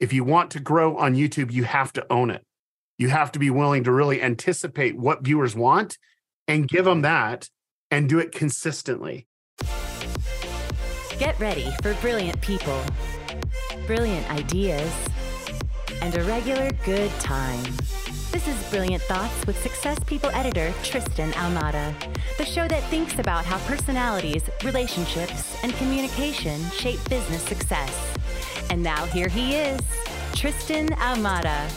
if you want to grow on YouTube, you have to own it. You have to be willing to really anticipate what viewers want and give them that and do it consistently. Get ready for brilliant people, brilliant ideas, and a regular good time. This is Brilliant Thoughts with Success People editor Tristan Ahumada, the show that thinks about how personalities, relationships, and communication shape business success. And now here he is, Tristan Ahumada.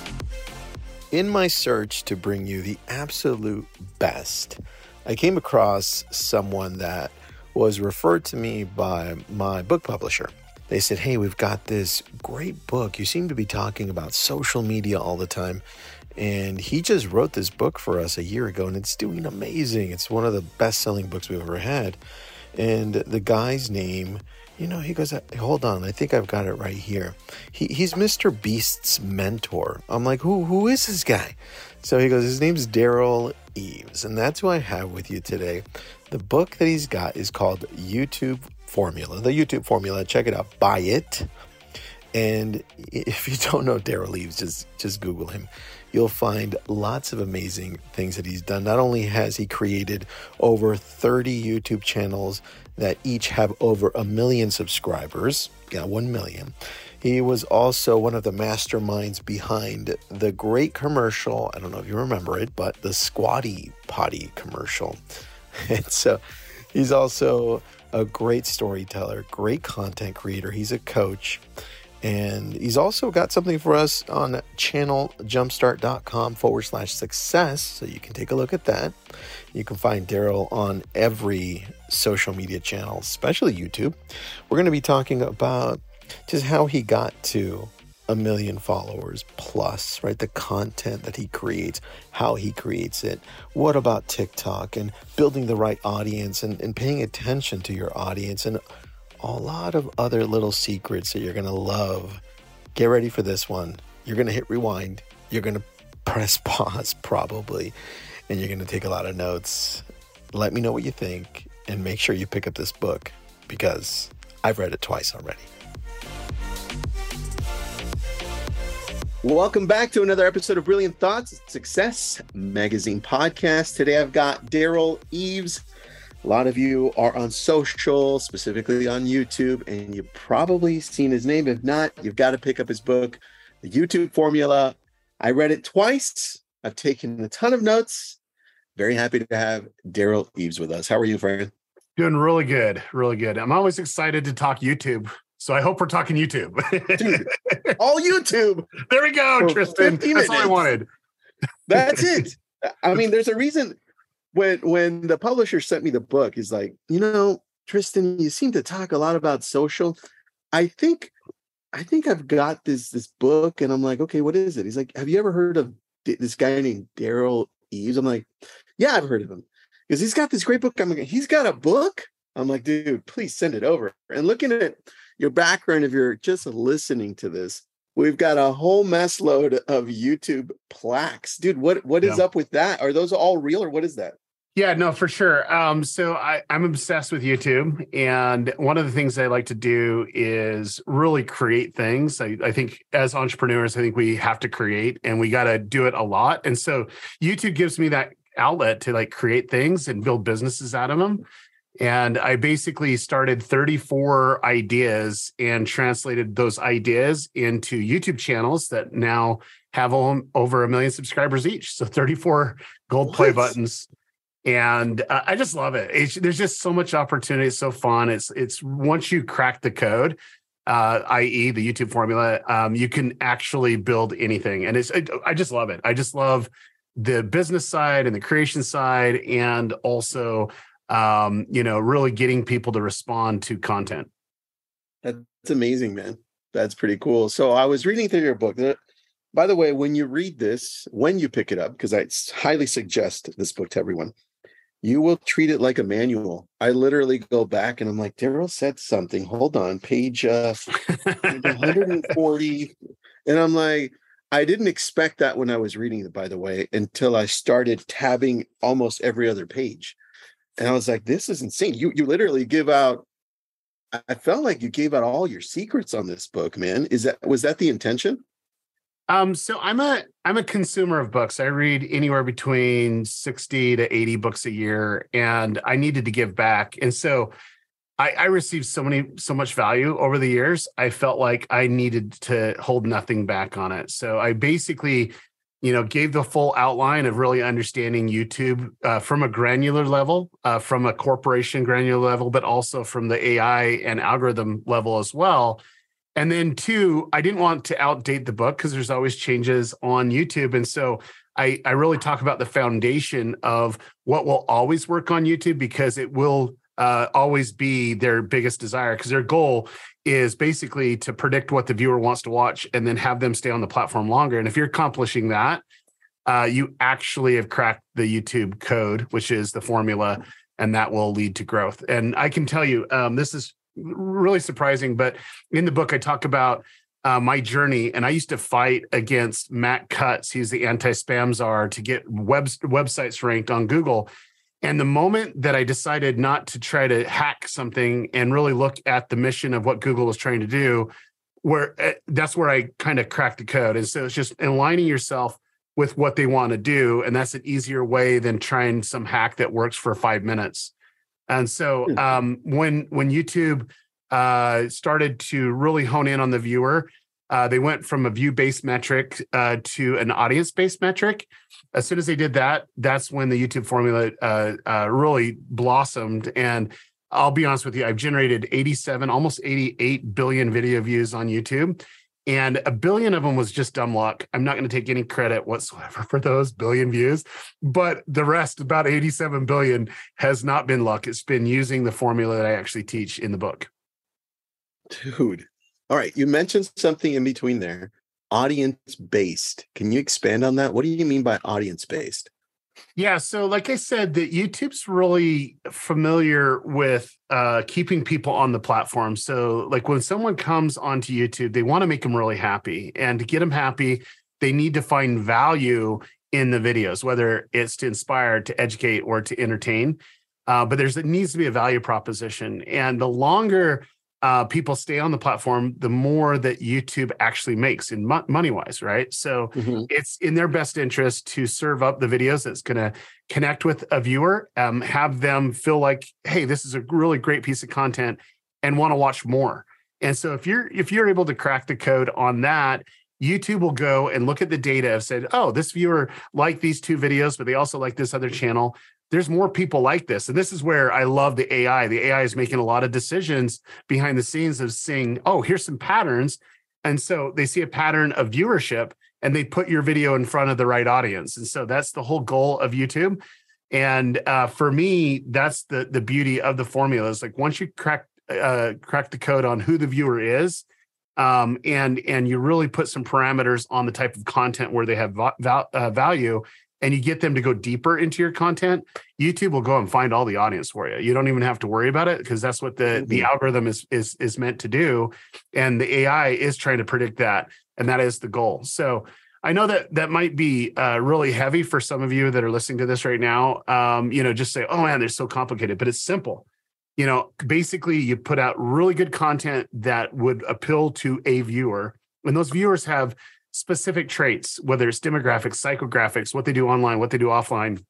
In my search to bring you the absolute best, I came across someone that was referred to me by my book publisher. They said, Hey, we've got this great book. You seem to be talking about social media all the time. And he just wrote this book for us a year ago, and it's doing amazing. It's one of the best selling books we've ever had. And the guy's name you know, he goes, uh, hold on, I think I've got it right here. He, he's Mr. Beast's mentor. I'm like, who who is this guy? So he goes, his name's Derral Eves, and that's who I have with you today. The book that he's got is called YouTube Formula. The YouTube Formula, check it out, buy it. And if you don't know Derral Eves, just just Google him. You'll find lots of amazing things that he's done. Not only has he created over 30 YouTube channels that each have over a million subscribers. Yeah, 1 million. He was also one of the masterminds behind the great commercial. I don't know if you remember it, but the Squatty Potty commercial. And so he's also a great storyteller, great content creator. He's a coach. And he's also got something for us on channeljumpstart.com forward slash success. So you can take a look at that. You can find Derral on every social media channel, especially YouTube. We're going to be talking about just how he got to a million followers plus, right? The content that he creates, how he creates it. What about TikTok and building the right audience and, and paying attention to your audience and a lot of other little secrets that you're going to love. Get ready for this one. You're going to hit rewind. You're going to press pause, probably, and you're going to take a lot of notes. Let me know what you think and make sure you pick up this book because I've read it twice already. Welcome back to another episode of Brilliant Thoughts Success Magazine podcast. Today I've got Derral Eves a lot of you are on social, specifically on YouTube, and you've probably seen his name. If not, you've got to pick up his book, The YouTube Formula. I read it twice. I've taken a ton of notes. Very happy to have Derral Eves with us. How are you, friend? Doing really good, really good. I'm always excited to talk YouTube. So I hope we're talking YouTube. Dude, all YouTube. There we go, Tristan. That's all I wanted. That's it. I mean, there's a reason when when the publisher sent me the book, he's like, you know, Tristan, you seem to talk a lot about social. I think I think I've got this this book, and I'm like, okay, what is it? He's like, have you ever heard of this guy named Derral Eves? I'm like, yeah, I've heard of him because he's got this great book. I'm like, he's got a book. I'm like, dude, please send it over. And looking at your background, if you're just listening to this, we've got a whole mess load of YouTube plaques, dude. What what is yeah. up with that? Are those all real or what is that? Yeah, no, for sure. Um, so I, I'm obsessed with YouTube, and one of the things I like to do is really create things. I, I think as entrepreneurs, I think we have to create, and we got to do it a lot. And so YouTube gives me that outlet to like create things and build businesses out of them. And I basically started 34 ideas and translated those ideas into YouTube channels that now have over a million subscribers each. So 34 gold what? play buttons and uh, I just love it. It's, there's just so much opportunity. It's so fun. It's it's once you crack the code, uh, i.e., the YouTube formula, um, you can actually build anything, and it's it, I just love it. I just love the business side and the creation side, and also um, you know really getting people to respond to content. That's amazing, man. That's pretty cool. So I was reading through your book. By the way, when you read this, when you pick it up, because I highly suggest this book to everyone, you will treat it like a manual. I literally go back and I'm like, Derral said something. Hold on, page uh, 140. and I'm like, I didn't expect that when I was reading it, by the way, until I started tabbing almost every other page. And I was like, this is insane. You you literally give out I felt like you gave out all your secrets on this book, man. Is that was that the intention? Um, so I'm a I'm a consumer of books. I read anywhere between 60 to 80 books a year, and I needed to give back. And so I, I received so many so much value over the years. I felt like I needed to hold nothing back on it. So I basically, you know, gave the full outline of really understanding YouTube uh, from a granular level, uh, from a corporation granular level, but also from the AI and algorithm level as well and then two, I didn't want to outdate the book because there's always changes on YouTube. And so I, I really talk about the foundation of what will always work on YouTube because it will uh, always be their biggest desire because their goal is basically to predict what the viewer wants to watch and then have them stay on the platform longer. And if you're accomplishing that, uh, you actually have cracked the YouTube code, which is the formula, and that will lead to growth. And I can tell you, um, this is really surprising. But in the book, I talk about uh, my journey, and I used to fight against Matt Cutts. He's the anti-spam czar to get web websites ranked on Google. And the moment that I decided not to try to hack something and really look at the mission of what Google was trying to do, where uh, that's where I kind of cracked the code. And so it's just aligning yourself with what they want to do, and that's an easier way than trying some hack that works for five minutes. And so hmm. um, when when YouTube uh, started to really hone in on the viewer, uh, they went from a view-based metric uh, to an audience-based metric. As soon as they did that, that's when the YouTube formula uh, uh, really blossomed. And I'll be honest with you, I've generated 87, almost 88 billion video views on YouTube and a billion of them was just dumb luck. I'm not going to take any credit whatsoever for those billion views, but the rest, about 87 billion, has not been luck. It's been using the formula that I actually teach in the book. Dude. All right. You mentioned something in between there audience based. Can you expand on that? What do you mean by audience based? Yeah, so like I said, that YouTube's really familiar with uh, keeping people on the platform. So like when someone comes onto YouTube, they want to make them really happy, and to get them happy, they need to find value in the videos, whether it's to inspire, to educate, or to entertain. Uh, but there's it needs to be a value proposition, and the longer uh, people stay on the platform, the more that YouTube actually makes in mo- money wise, right? So mm-hmm. it's in their best interest to serve up the videos that's going to connect with a viewer, um, have them feel like, hey, this is a really great piece of content, and want to watch more. And so if you're if you're able to crack the code on that, YouTube will go and look at the data and said, oh, this viewer liked these two videos, but they also like this other channel there's more people like this. And this is where I love the AI. The AI is making a lot of decisions behind the scenes of seeing, oh, here's some patterns. And so they see a pattern of viewership and they put your video in front of the right audience. And so that's the whole goal of YouTube. And uh, for me, that's the the beauty of the formula is like once you crack uh, crack the code on who the viewer is, um, and and you really put some parameters on the type of content where they have uh, value, and you get them to go deeper into your content, YouTube will go and find all the audience for you. You don't even have to worry about it because that's what the mm-hmm. the algorithm is is is meant to do, and the AI is trying to predict that, and that is the goal. So. I know that that might be uh, really heavy for some of you that are listening to this right now. Um, you know, just say, "Oh man, they're so complicated," but it's simple. You know, basically, you put out really good content that would appeal to a viewer, and those viewers have specific traits, whether it's demographics, psychographics, what they do online, what they do offline,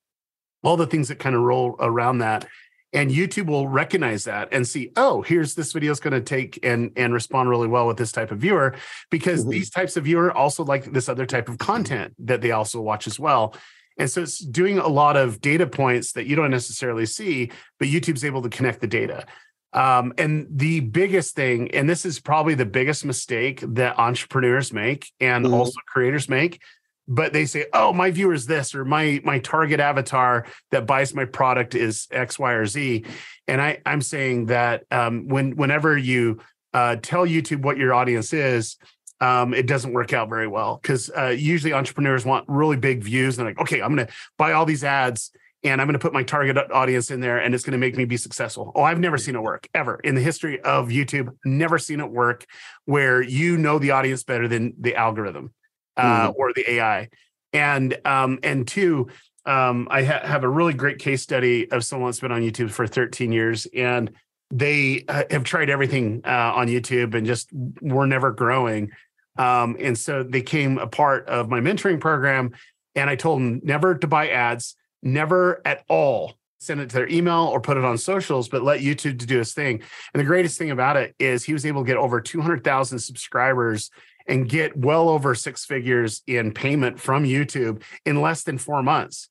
all the things that kind of roll around that. And YouTube will recognize that and see, oh, here's this video is going to take and and respond really well with this type of viewer because mm-hmm. these types of viewer also like this other type of content that they also watch as well. And so it's doing a lot of data points that you don't necessarily see, but YouTube's able to connect the data. Um, and the biggest thing, and this is probably the biggest mistake that entrepreneurs make and mm-hmm. also creators make, but they say, "Oh, my viewer is this," or "My my target avatar that buys my product is X, Y, or Z," and I I'm saying that um, when whenever you uh, tell YouTube what your audience is, um, it doesn't work out very well because uh, usually entrepreneurs want really big views and they're like, okay, I'm going to buy all these ads and I'm going to put my target audience in there and it's going to make me be successful. Oh, I've never seen it work ever in the history of YouTube. Never seen it work where you know the audience better than the algorithm uh, mm. or the AI. And um, and two, um, I ha- have a really great case study of someone that's been on YouTube for 13 years, and they uh, have tried everything uh, on YouTube and just were never growing. Um, and so they came a part of my mentoring program. And I told them never to buy ads, never at all send it to their email or put it on socials, but let YouTube to do his thing. And the greatest thing about it is he was able to get over 200,000 subscribers and get well over six figures in payment from YouTube in less than four months.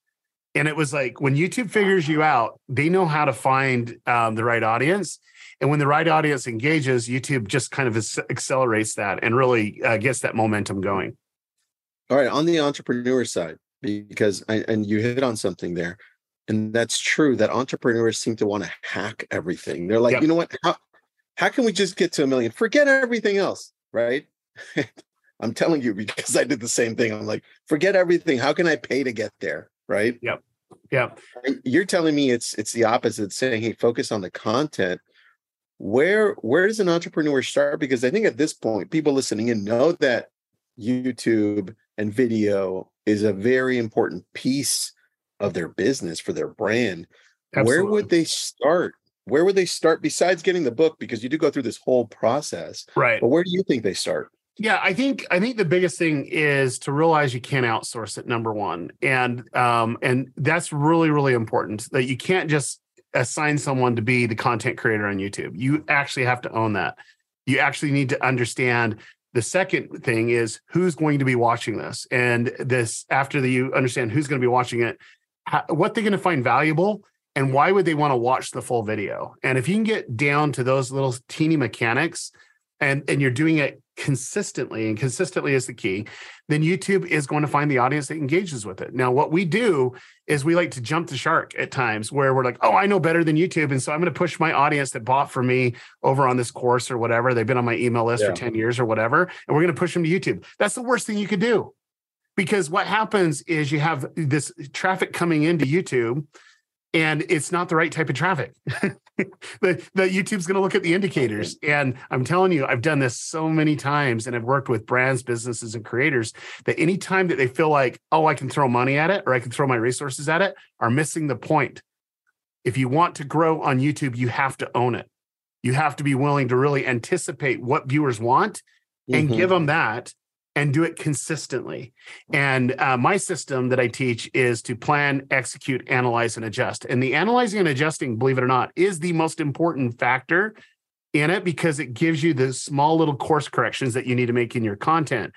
And it was like when YouTube figures you out, they know how to find um, the right audience. And when the right audience engages, YouTube just kind of accelerates that and really uh, gets that momentum going. All right. On the entrepreneur side, because, I, and you hit on something there, and that's true that entrepreneurs seem to want to hack everything. They're like, yep. you know what? How, how can we just get to a million? Forget everything else, right? I'm telling you because I did the same thing. I'm like, forget everything. How can I pay to get there? right? Yep. Yep. You're telling me it's it's the opposite, saying, hey, focus on the content. Where where does an entrepreneur start? Because I think at this point, people listening in know that YouTube and video is a very important piece of their business for their brand. Absolutely. Where would they start? Where would they start besides getting the book? Because you do go through this whole process. Right. But where do you think they start? Yeah, I think I think the biggest thing is to realize you can't outsource it. Number one, and um, and that's really really important that you can't just assign someone to be the content creator on YouTube. You actually have to own that. You actually need to understand. The second thing is who's going to be watching this, and this after the, you understand who's going to be watching it, how, what they're going to find valuable, and why would they want to watch the full video. And if you can get down to those little teeny mechanics, and and you're doing it consistently and consistently is the key then youtube is going to find the audience that engages with it. Now what we do is we like to jump the shark at times where we're like oh i know better than youtube and so i'm going to push my audience that bought for me over on this course or whatever. They've been on my email list yeah. for 10 years or whatever and we're going to push them to youtube. That's the worst thing you could do because what happens is you have this traffic coming into youtube and it's not the right type of traffic. the, the YouTube's going to look at the indicators. And I'm telling you, I've done this so many times and I've worked with brands, businesses, and creators that anytime that they feel like, oh, I can throw money at it or I can throw my resources at it, are missing the point. If you want to grow on YouTube, you have to own it. You have to be willing to really anticipate what viewers want and mm-hmm. give them that and do it consistently. And uh, my system that I teach is to plan, execute, analyze, and adjust. And the analyzing and adjusting, believe it or not, is the most important factor in it because it gives you the small little course corrections that you need to make in your content.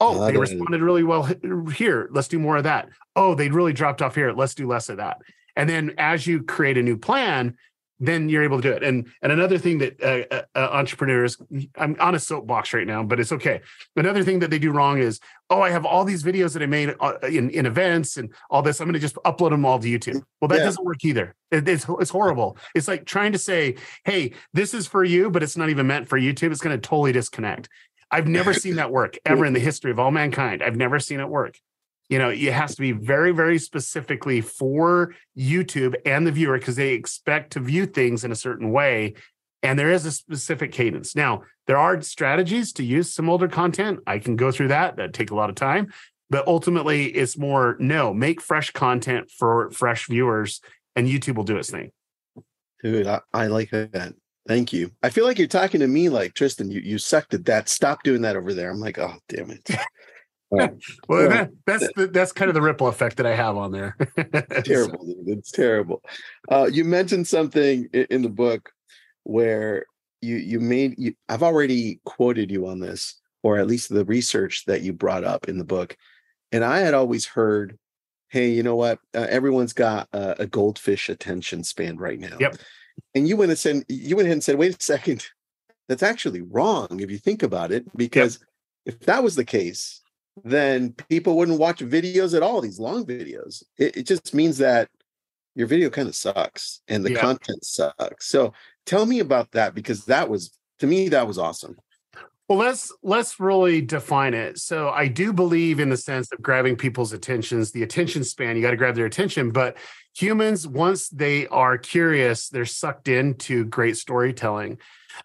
Oh, they responded really well here. Let's do more of that. Oh, they really dropped off here. Let's do less of that. And then as you create a new plan, then you're able to do it. And and another thing that uh, uh, uh, entrepreneurs, I'm on a soapbox right now, but it's okay. Another thing that they do wrong is, oh, I have all these videos that I made uh, in in events and all this. I'm going to just upload them all to YouTube. Well, that yeah. doesn't work either. It, it's it's horrible. It's like trying to say, hey, this is for you, but it's not even meant for YouTube. It's going to totally disconnect. I've never seen that work ever in the history of all mankind. I've never seen it work you know it has to be very very specifically for youtube and the viewer because they expect to view things in a certain way and there is a specific cadence now there are strategies to use some older content i can go through that that take a lot of time but ultimately it's more no make fresh content for fresh viewers and youtube will do its thing dude i, I like that Thank you. I feel like you're talking to me like Tristan. You you sucked at that. Stop doing that over there. I'm like, oh damn it. well, that, that's the, that's kind of the ripple effect that I have on there. terrible, dude. It's terrible. Uh, you mentioned something in the book where you you made you, I've already quoted you on this, or at least the research that you brought up in the book, and I had always heard, "Hey, you know what? Uh, everyone's got a, a goldfish attention span right now." Yep. And you went and said you went ahead and said, "Wait a second, that's actually wrong if you think about it, because." Yep. If that was the case, then people wouldn't watch videos at all, these long videos. It, it just means that your video kind of sucks and the yeah. content sucks. So tell me about that because that was to me that was awesome. Well, let's let's really define it. So I do believe in the sense of grabbing people's attentions, the attention span, you got to grab their attention, but humans once they are curious, they're sucked into great storytelling.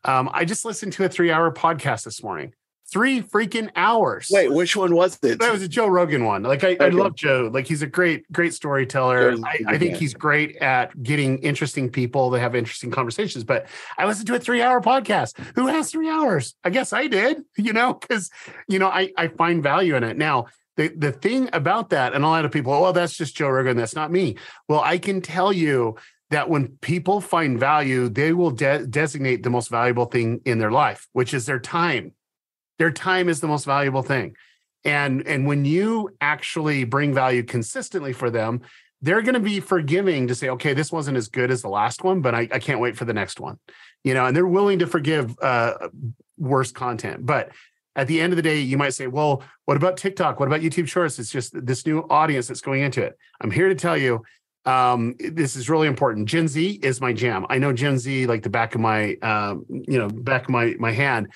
Um, I just listened to a 3-hour podcast this morning three freaking hours. Wait, which one was it? That was a Joe Rogan one. Like I, okay. I love Joe. Like he's a great, great storyteller. I, I, think he's great at getting interesting people that have interesting conversations. But I listened to a three-hour podcast. Who has three hours? I guess I did, you know, because you know, I, I find value in it. Now, the, the thing about that, and a lot of people, oh, well, that's just Joe Rogan. That's not me. Well, I can tell you that when people find value, they will de- designate the most valuable thing in their life, which is their time. Their time is the most valuable thing. And, and when you actually bring value consistently for them, they're going to be forgiving to say, okay, this wasn't as good as the last one, but I, I can't wait for the next one. You know, and they're willing to forgive uh, worse content. But at the end of the day, you might say, well, what about TikTok? What about YouTube Shorts? It's just this new audience that's going into it. I'm here to tell you um, this is really important. Gen Z is my jam. I know Gen Z like the back of my, um, you know, back of my my hand.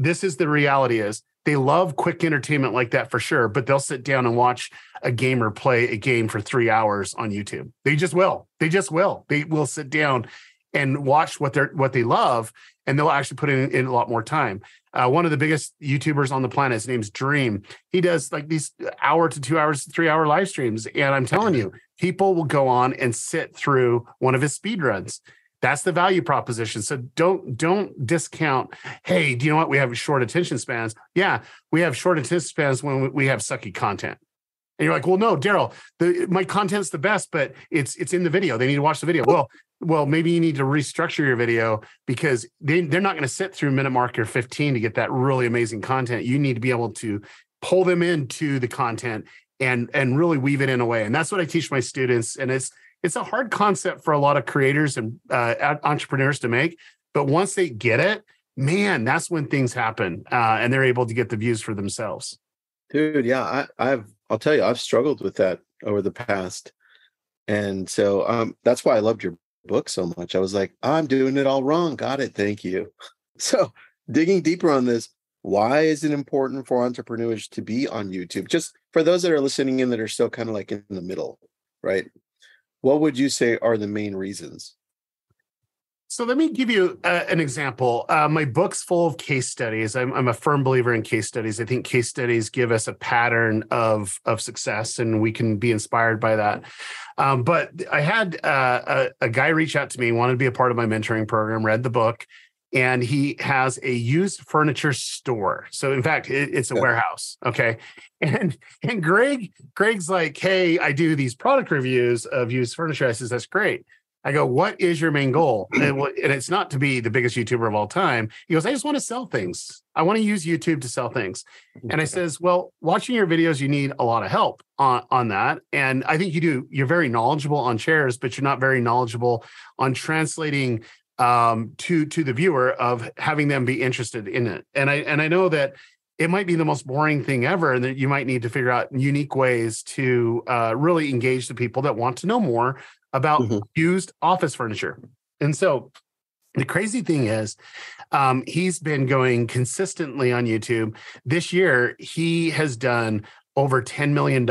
This is the reality is they love quick entertainment like that for sure, but they'll sit down and watch a gamer play a game for three hours on YouTube. They just will. They just will. They will sit down and watch what they're what they love, and they'll actually put in, in a lot more time. Uh, one of the biggest YouTubers on the planet, his name's Dream. He does like these hour to two hours, three hour live streams, and I'm telling you, people will go on and sit through one of his speed runs. That's the value proposition. So don't don't discount. Hey, do you know what? We have short attention spans. Yeah, we have short attention spans when we have sucky content. And you're like, well, no, Derral, my content's the best, but it's it's in the video. They need to watch the video. Well, well, maybe you need to restructure your video because they, they're not going to sit through minute marker 15 to get that really amazing content. You need to be able to pull them into the content and and really weave it in a way. And that's what I teach my students. And it's it's a hard concept for a lot of creators and uh, entrepreneurs to make, but once they get it, man, that's when things happen, uh, and they're able to get the views for themselves. Dude, yeah, I, I've I'll tell you, I've struggled with that over the past, and so um, that's why I loved your book so much. I was like, I'm doing it all wrong. Got it. Thank you. So digging deeper on this, why is it important for entrepreneurs to be on YouTube? Just for those that are listening in that are still kind of like in the middle, right? What would you say are the main reasons? So let me give you uh, an example. Uh, my book's full of case studies. I'm, I'm, a firm believer in case studies. I think case studies give us a pattern of of success, and we can be inspired by that. Um, but I had uh, a, a guy reach out to me, wanted to be a part of my mentoring program, read the book, and he has a used furniture store. So in fact, it, it's a yeah. warehouse. Okay. And and Greg, Greg's like, hey, I do these product reviews of used furniture. I says, that's great. I go, what is your main goal? And, and, it's not to be the biggest YouTuber of all time. He goes, I just want to sell things. I want to use YouTube to sell things. And I says, well, watching your videos, you need a lot of help on, on that. And I think you do. You're very knowledgeable on chairs, but you're not very knowledgeable on translating um, to to the viewer of having them be interested in it. And I and I know that it might be the most boring thing ever, and that you might need to figure out unique ways to uh, really engage the people that want to know more about mm-hmm. used office furniture. And so the crazy thing is, um, he's been going consistently on YouTube. This year, he has done over $10 million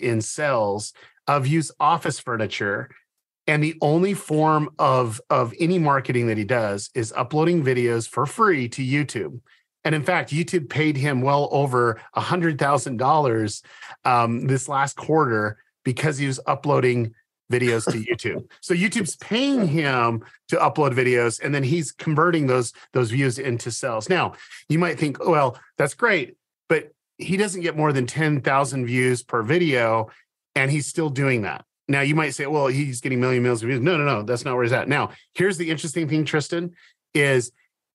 in sales of used office furniture. And the only form of, of any marketing that he does is uploading videos for free to YouTube. And in fact, YouTube paid him well over a $100,000 um, this last quarter because he was uploading videos to YouTube. So YouTube's paying him to upload videos and then he's converting those those views into sales. Now, you might think, well, that's great, but he doesn't get more than 10,000 views per video and he's still doing that. Now, you might say, well, he's getting million millions of views. No, no, no, that's not where he's at. Now, here's the interesting thing, Tristan, is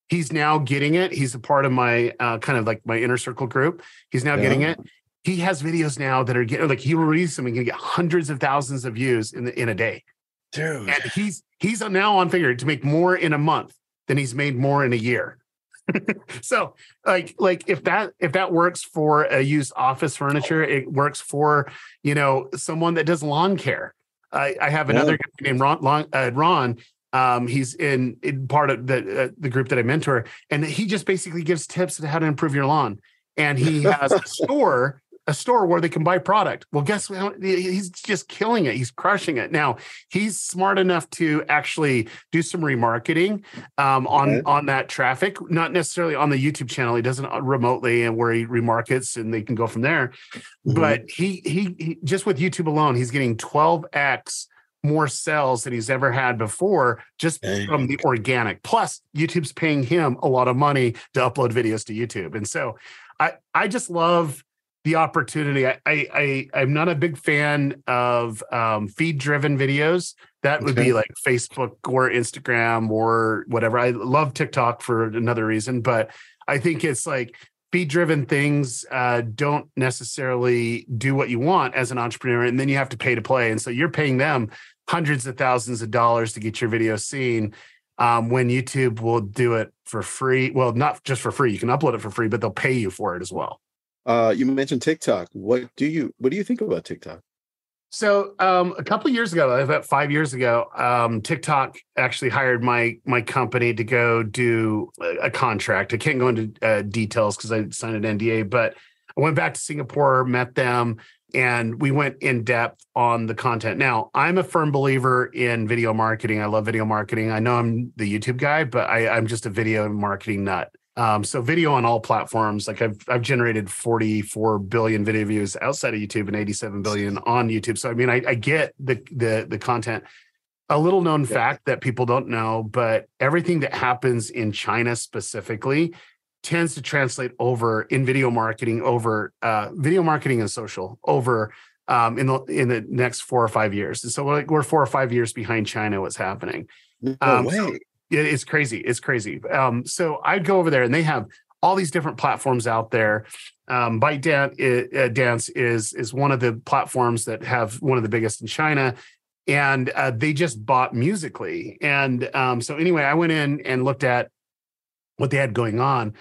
he's now getting it. He's a part of my uh, kind of like my inner circle group. He's now yeah. getting it he has videos now that are getting like he will release them and can get hundreds of thousands of views in the, in a day. Dude. And he's he's now on figure to make more in a month than he's made more in a year. so like like if that if that works for a used office furniture, it works for you know someone that does lawn care. I, I have another yeah. guy named Ron. Long, Uh, Ron um, he's in, in part of the uh, the group that I mentor, and he just basically gives tips on how to improve your lawn. And he has a store a store where they can buy product. Well, guess what? He's just killing it. He's crushing it. Now he's smart enough to actually do some remarketing um, on okay. on that traffic, not necessarily on the YouTube channel. He doesn't uh, remotely and where he remarkets and they can go from there. Mm-hmm. But he, he he just with YouTube alone, he's getting 12x more sales than he's ever had before just Dang. from the organic. Plus, YouTube's paying him a lot of money to upload videos to YouTube. And so I I just love the opportunity. I, I, I am not a big fan of um, feed driven videos. That would okay. be like Facebook or Instagram or whatever. I love TikTok for another reason, but I think it's like feed driven things uh, don't necessarily do what you want as an entrepreneur, and then you have to pay to play. And so you're paying them hundreds of thousands of dollars to get your video seen. Um, when YouTube will do it for free. Well, not just for free. You can upload it for free, but they'll pay you for it as well. Uh, you mentioned TikTok. What do you what do you think about TikTok? So um, a couple years ago, about five years ago, um, TikTok actually hired my my company to go do a, a contract. I can't go into uh, details because I signed an NDA, but I went back to Singapore, met them, and we went in depth on the content. Now, I'm a firm believer in video marketing. I love video marketing. I know I'm the YouTube guy, but I, I'm just a video marketing nut. Um, so video on all platforms, like I've I've generated 44 billion video views outside of YouTube and 87 billion on YouTube. So I mean, I, I get the the the content. A little known yeah. fact that people don't know, but everything that happens in China specifically tends to translate over in video marketing over uh, video marketing and social over um, in the in the next four or five years. And so we're like we're four or five years behind China. What's happening? No um, way. It's crazy. It's crazy. Um, so I'd go over there and they have all these different platforms out there. Um, ByteDance, uh, Dance is is one of the platforms that have one of the biggest in China, and uh, they just bought Musical.ly. And um, so anyway, I went in and looked at what they had going on,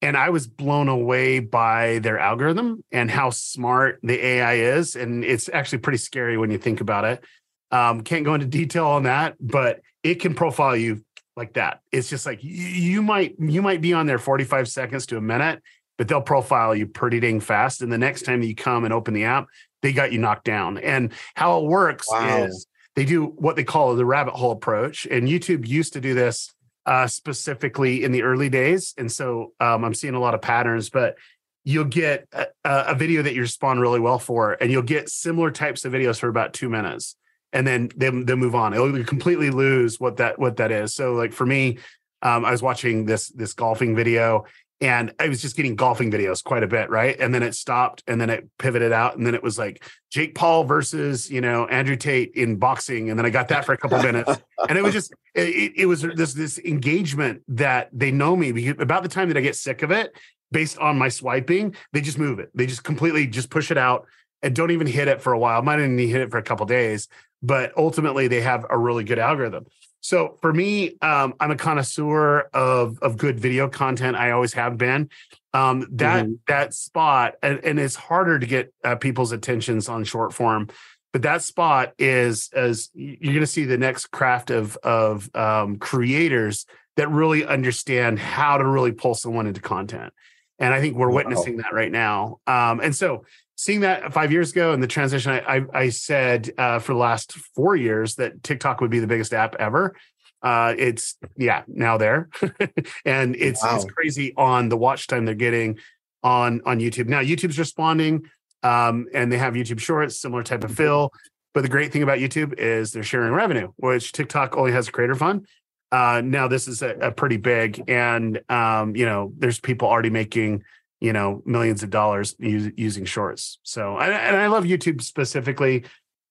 and I was blown away by their algorithm and how smart the AI is. And it's actually pretty scary when you think about it. Um, can't go into detail on that, but it can profile you like that. It's just like you might you might be on there 45 seconds to a minute, but they'll profile you pretty dang fast. And the next time that you come and open the app, they got you knocked down. And how it works wow. is they do what they call the rabbit hole approach. And YouTube used to do this uh, specifically in the early days. And so um, I'm seeing a lot of patterns, but you'll get a, a video that you respond really well for, and you'll get similar types of videos for about two minutes and then they they move on. It'll completely lose what that what that is. So like for me, um, I was watching this this golfing video and I was just getting golfing videos quite a bit, right? And then it stopped and then it pivoted out and then it was like Jake Paul versus, you know, Andrew Tate in boxing and then I got that for a couple minutes. And it was just it, it was this this engagement that they know me because about the time that I get sick of it based on my swiping, they just move it. They just completely just push it out and don't even hit it for a while. Might even hit it for a couple days but ultimately they have a really good algorithm. So for me, um, I'm a connoisseur of of good video content. I always have been. Um, that mm-hmm. that spot, and, and, it's harder to get uh, people's attentions on short form, but that spot is as you're going to see the next craft of of um, creators that really understand how to really pull someone into content. And I think we're wow. witnessing that right now. Um, and so seeing that five years ago and the transition, I, I, I said uh, for the last four years that TikTok would be the biggest app ever. Uh, it's yeah now there, and it's wow. it's crazy on the watch time they're getting on on YouTube. Now YouTube's responding, um, and they have YouTube Shorts, similar type of mm-hmm. fill. But the great thing about YouTube is they're sharing revenue, which TikTok only has a creator fund. Uh, now this is a, a pretty big, and um, you know, there's people already making you know millions of dollars using shorts. So and, and i love youtube specifically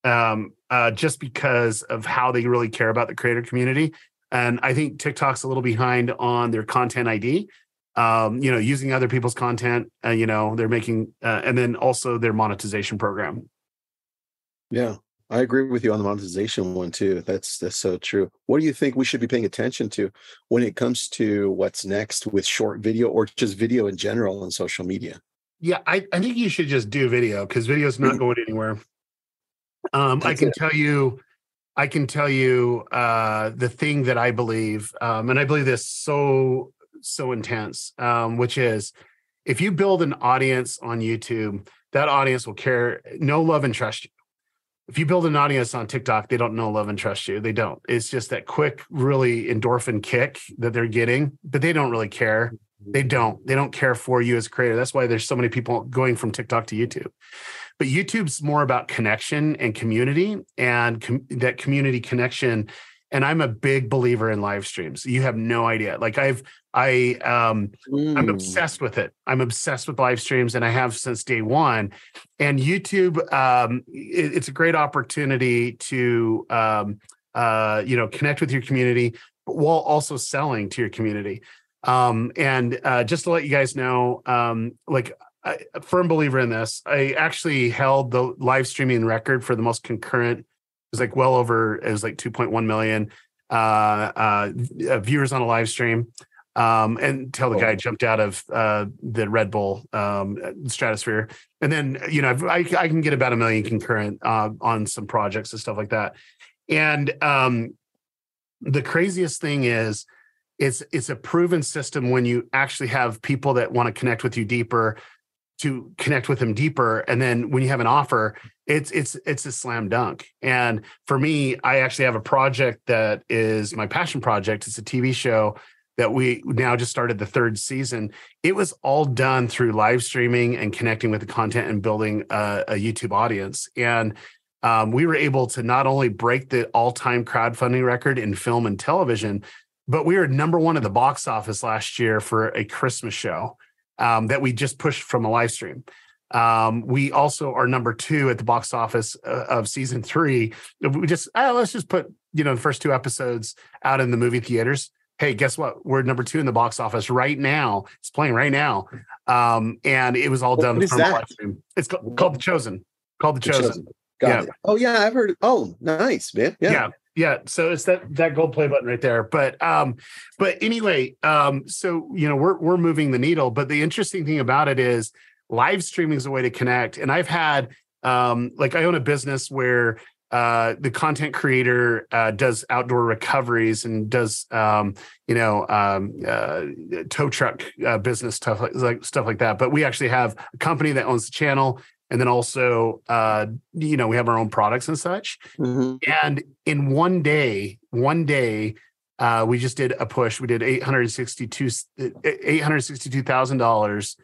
um, uh, just because of how they really care about the creator community. And i think tiktok's a little behind on their content id um, you know using other people's content uh, you know they're making uh, and then also their monetization program. Yeah I agree with you on the monetization one too. That's that's so true. What do you think we should be paying attention to when it comes to what's next with short video or just video in general on social media? Yeah, I, I think you should just do video because video is not mm. going anywhere. Um, I can it. tell you, I can tell you uh, the thing that I believe, um, and I believe this so so intense, um, which is if you build an audience on YouTube, that audience will care, know, love, and trust you. If you build an audience on TikTok, they don't know, love, and trust you. They don't. It's just that quick, really endorphin kick that they're getting, but they don't really care. Mm-hmm. They don't. They don't care for you as a creator. That's why there's so many people going from TikTok to YouTube. But YouTube's more about connection and community, and com- that community connection and I'm a big believer in live streams. You have no idea. Like I've I um mm. I'm obsessed with it. I'm obsessed with live streams and I have since day 1. And YouTube um it, it's a great opportunity to um uh you know connect with your community while also selling to your community. Um and uh just to let you guys know um like I, a firm believer in this. I actually held the live streaming record for the most concurrent It was like well over it was like 2.1 million uh, uh, uh, viewers on a live stream um, until the guy jumped out of uh, the Red Bull um, stratosphere. And then, you know, I, I can get about a million concurrent uh, on some projects and stuff like that. And um, the craziest thing is, it's it's a proven system when you actually have people that want to connect with you deeper to connect with them deeper and then when you have an offer it's it's it's a slam dunk and for me i actually have a project that is my passion project it's a tv show that we now just started the third season it was all done through live streaming and connecting with the content and building a, a youtube audience and um, we were able to not only break the all-time crowdfunding record in film and television but we were number one at the box office last year for a christmas show um, that we just pushed from a live stream. Um, we also are number two at the box office uh, of season three. We just oh, let's just put you know the first two episodes out in the movie theaters. Hey, guess what? We're number two in the box office right now. It's playing right now, um, and it was all what done from live stream. It's called, called, The Chosen. Called The, the Chosen. Yeah. It. Oh yeah, I've heard. Oh, nice, man. Yeah. yeah yeah so it's that that gold play button right there but um but anyway um so you know we're we're moving the needle but the interesting thing about it is live streaming is a way to connect and i've had um like i own a business where uh, the content creator uh, does outdoor recoveries and does um, you know um, uh, tow truck uh, business stuff like, like stuff like that. But we actually have a company that owns the channel and then also uh, you know we have our own products and such mm-hmm. and in one day one day uh, we just did a push we did 862 $862000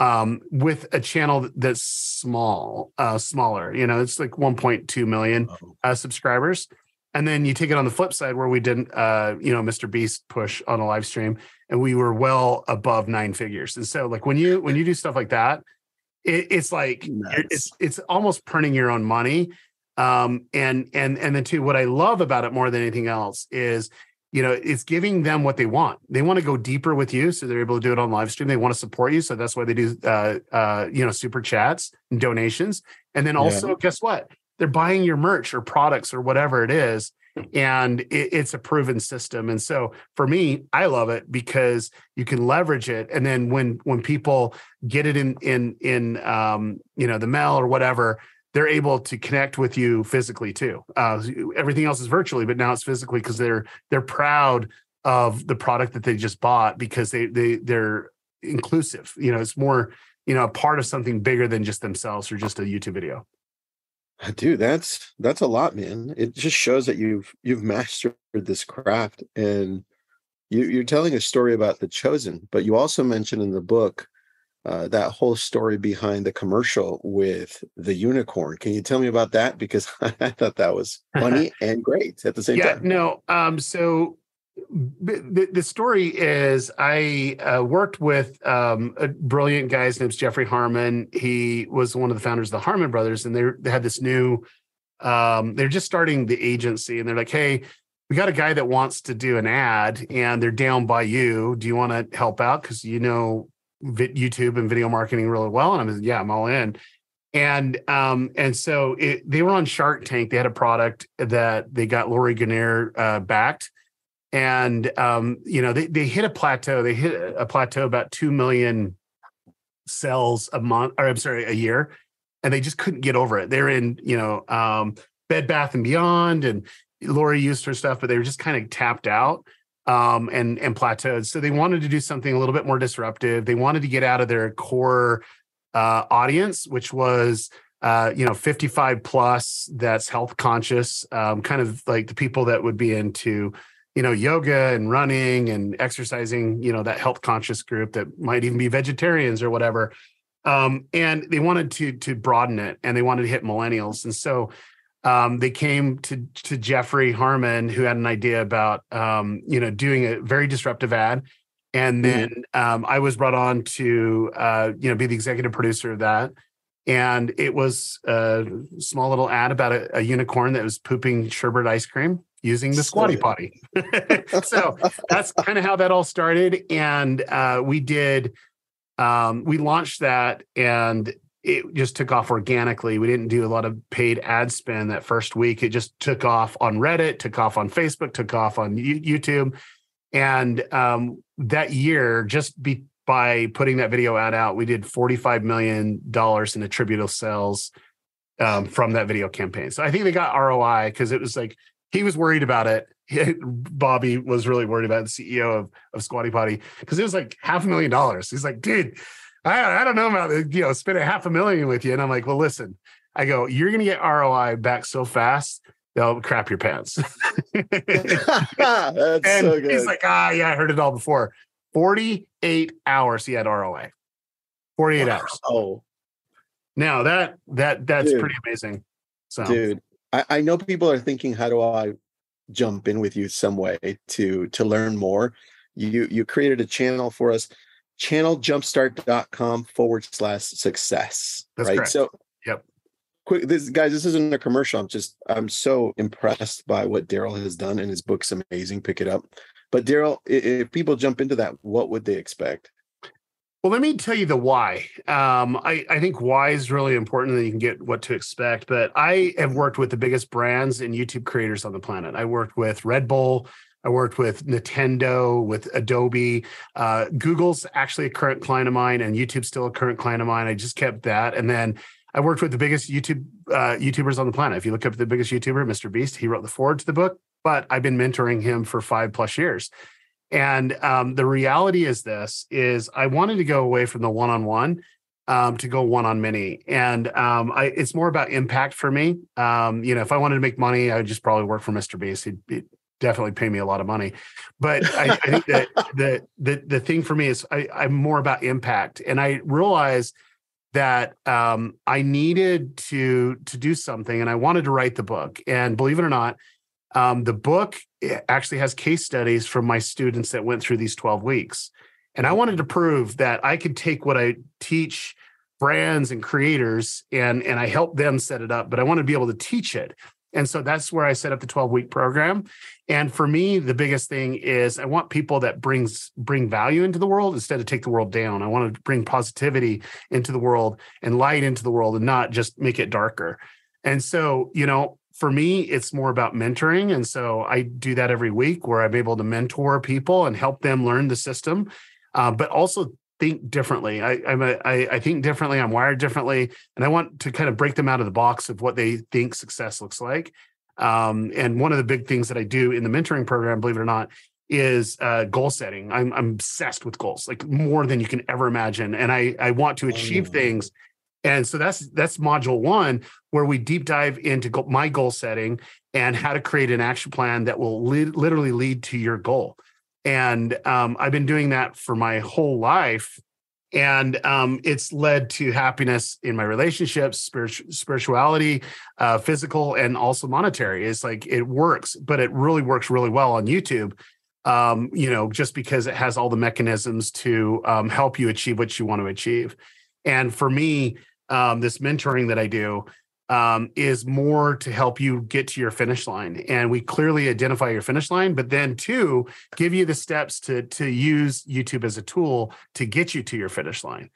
um, with a channel that's small uh, smaller you know it's like 1.2 million uh, subscribers. And then you take it on the flip side where we didn't, uh, you know mr beast push on a live stream and we were well above nine figures. And so like when you when you do stuff like that it, it's like it's it's almost printing your own money. Um, and and and then too, what I love about it more than anything else is you know it's giving them what they want. They want to go deeper with you so they're able to do it on live stream. They want to support you so that's why they do uh, uh, you know super chats and donations. And then also yeah. guess what? They're buying your merch or products or whatever it is and it, it's a proven system. And so for me i love it because you can leverage it and then when when people get it in in in um you know the mail or whatever they're able to connect with you physically too. Uh, everything else is virtually but now it's physically because they're they're proud of the product that they just bought because they they they're inclusive. You know it's more you know a part of something bigger than just themselves or just a youtube video. Dude that's that's a lot man. It just shows that you've you've mastered this craft and you, you're telling a story about the chosen but you also mentioned in the book uh, that whole story behind the commercial with the unicorn can you tell me about that because i thought that was funny and great at the same yeah, time no um so the, the story is I uh, worked with um, a brilliant guy. His name's Jeffrey Harmon. He was one of the founders of the Harmon Brothers, and they they had this new. Um, they're just starting the agency, and they're like, "Hey, we got a guy that wants to do an ad, and they're down by you. Do you want to help out? Because you know YouTube and video marketing really well." And I'm like, "Yeah, I'm all in." And um, and so it, they were on Shark Tank. They had a product that they got Lori Greiner uh, backed and um, you know they they hit a plateau. They hit a plateau about two million cells a month, or I'm sorry, a year, and they just couldn't get over it. They're in you know um, Bed Bath and Beyond, and Lori used her stuff, but they were just kind of tapped out. Um, and and plateaued. So they wanted to do something a little bit more disruptive. They wanted to get out of their core uh, audience, which was uh, you know 55 plus that's health conscious, um, kind of like the people that would be into you know yoga and running and exercising. You know that health conscious group that might even be vegetarians or whatever. Um, and they wanted to to broaden it, and they wanted to hit millennials, and so um, they came to to Jeffrey Harmon, who had an idea about um, you know doing a very disruptive ad, and mm-hmm. then um, I was brought on to uh, you know be the executive producer of that. And it was a small little ad about a, a unicorn that was pooping sherbet ice cream using the squatty potty. so that's kind of how that all started. And uh, we did, um, we launched that, and it just took off organically. We didn't do a lot of paid ad spend that first week. It just took off on Reddit, took off on Facebook, took off on YouTube. And um, that year, just be, by putting that video ad out, we did $45 million in attributable sales um, from that video campaign. So I think they got ROI because it was like he was worried about it. Bobby was really worried about the CEO of, of Squatty Potty because it was like half a million dollars. He's like, dude, I, I don't know about you know spending half a million with you. And I'm like, well, listen, I go, you're gonna get ROI back so fast, they'll crap your pants. That's and so good. he's like, ah, yeah, I heard it all before. 48 hours he had ROI. 48 wow. hours. Oh. Now that that that's dude, pretty amazing. So dude, I, I know people are thinking, how do I jump in with you some way to to learn more? You you created a channel for us channeljumpstart.com forward slash success. That's right. Correct. So, yep. Quick, this guys, this isn't a commercial. I'm just, I'm so impressed by what Derral has done, and his book's amazing. Pick it up. But Derral, if people jump into that, what would they expect? Well, let me tell you the why. Um, I, I think why is really important that you can get what to expect. But I have worked with the biggest brands and YouTube creators on the planet. I worked with Red Bull, I worked with Nintendo, with Adobe. Uh, Google's actually a current client of mine, and YouTube's still a current client of mine. I just kept that, and then I worked with the biggest YouTube uh, YouTubers on the planet. If you look up the biggest YouTuber, Mr. Beast, he wrote the forward to the book, but I've been mentoring him for five plus years. And um, the reality is this: is I wanted to go away from the one-on-one um, to go one on many. And um, I, it's more about impact for me. Um, you know, if I wanted to make money, I would just probably work for Mr. Beast. He'd, he'd, definitely pay me a lot of money. But I, I think that the the the thing for me is I, I'm more about impact, and I realized that um, I needed to to do something, and I wanted to write the book. And believe it or not, um, the book actually has case studies from my students that went through these 12 weeks. And I wanted to prove that I could take what I teach brands and creators and and I help them set it up, but I want to be able to teach it and so that's where I set up the 12 week program. And for me, the biggest thing is I want people that brings bring value into the world instead of take the world down. I want to bring positivity into the world and light into the world and not just make it darker. And so, you know, for me, it's more about mentoring. And so I do that every week where I'm able to mentor people and help them learn the system, uh, but also think differently. I, I'm a, I, I think differently. I'm wired differently, and I want to kind of break them out of the box of what they think success looks like. Um, and one of the big things that I do in the mentoring program, believe it or not, is uh, goal setting. I'm, I'm obsessed with goals, like more than you can ever imagine, and I I want to achieve oh. things. And so that's that's module one, where we deep dive into go- my goal setting and how to create an action plan that will li- literally lead to your goal. And um, I've been doing that for my whole life. And um, it's led to happiness in my relationships, spiritual, spirituality, uh, physical, and also monetary. It's like it works, but it really works really well on YouTube. Um, you know, just because it has all the mechanisms to um, help you achieve what you want to achieve. And for me, um, this mentoring that I do, um, is more to help you get to your finish line. And we clearly identify your finish line, but then two, give you the steps to to use YouTube as a tool to get you to your finish line.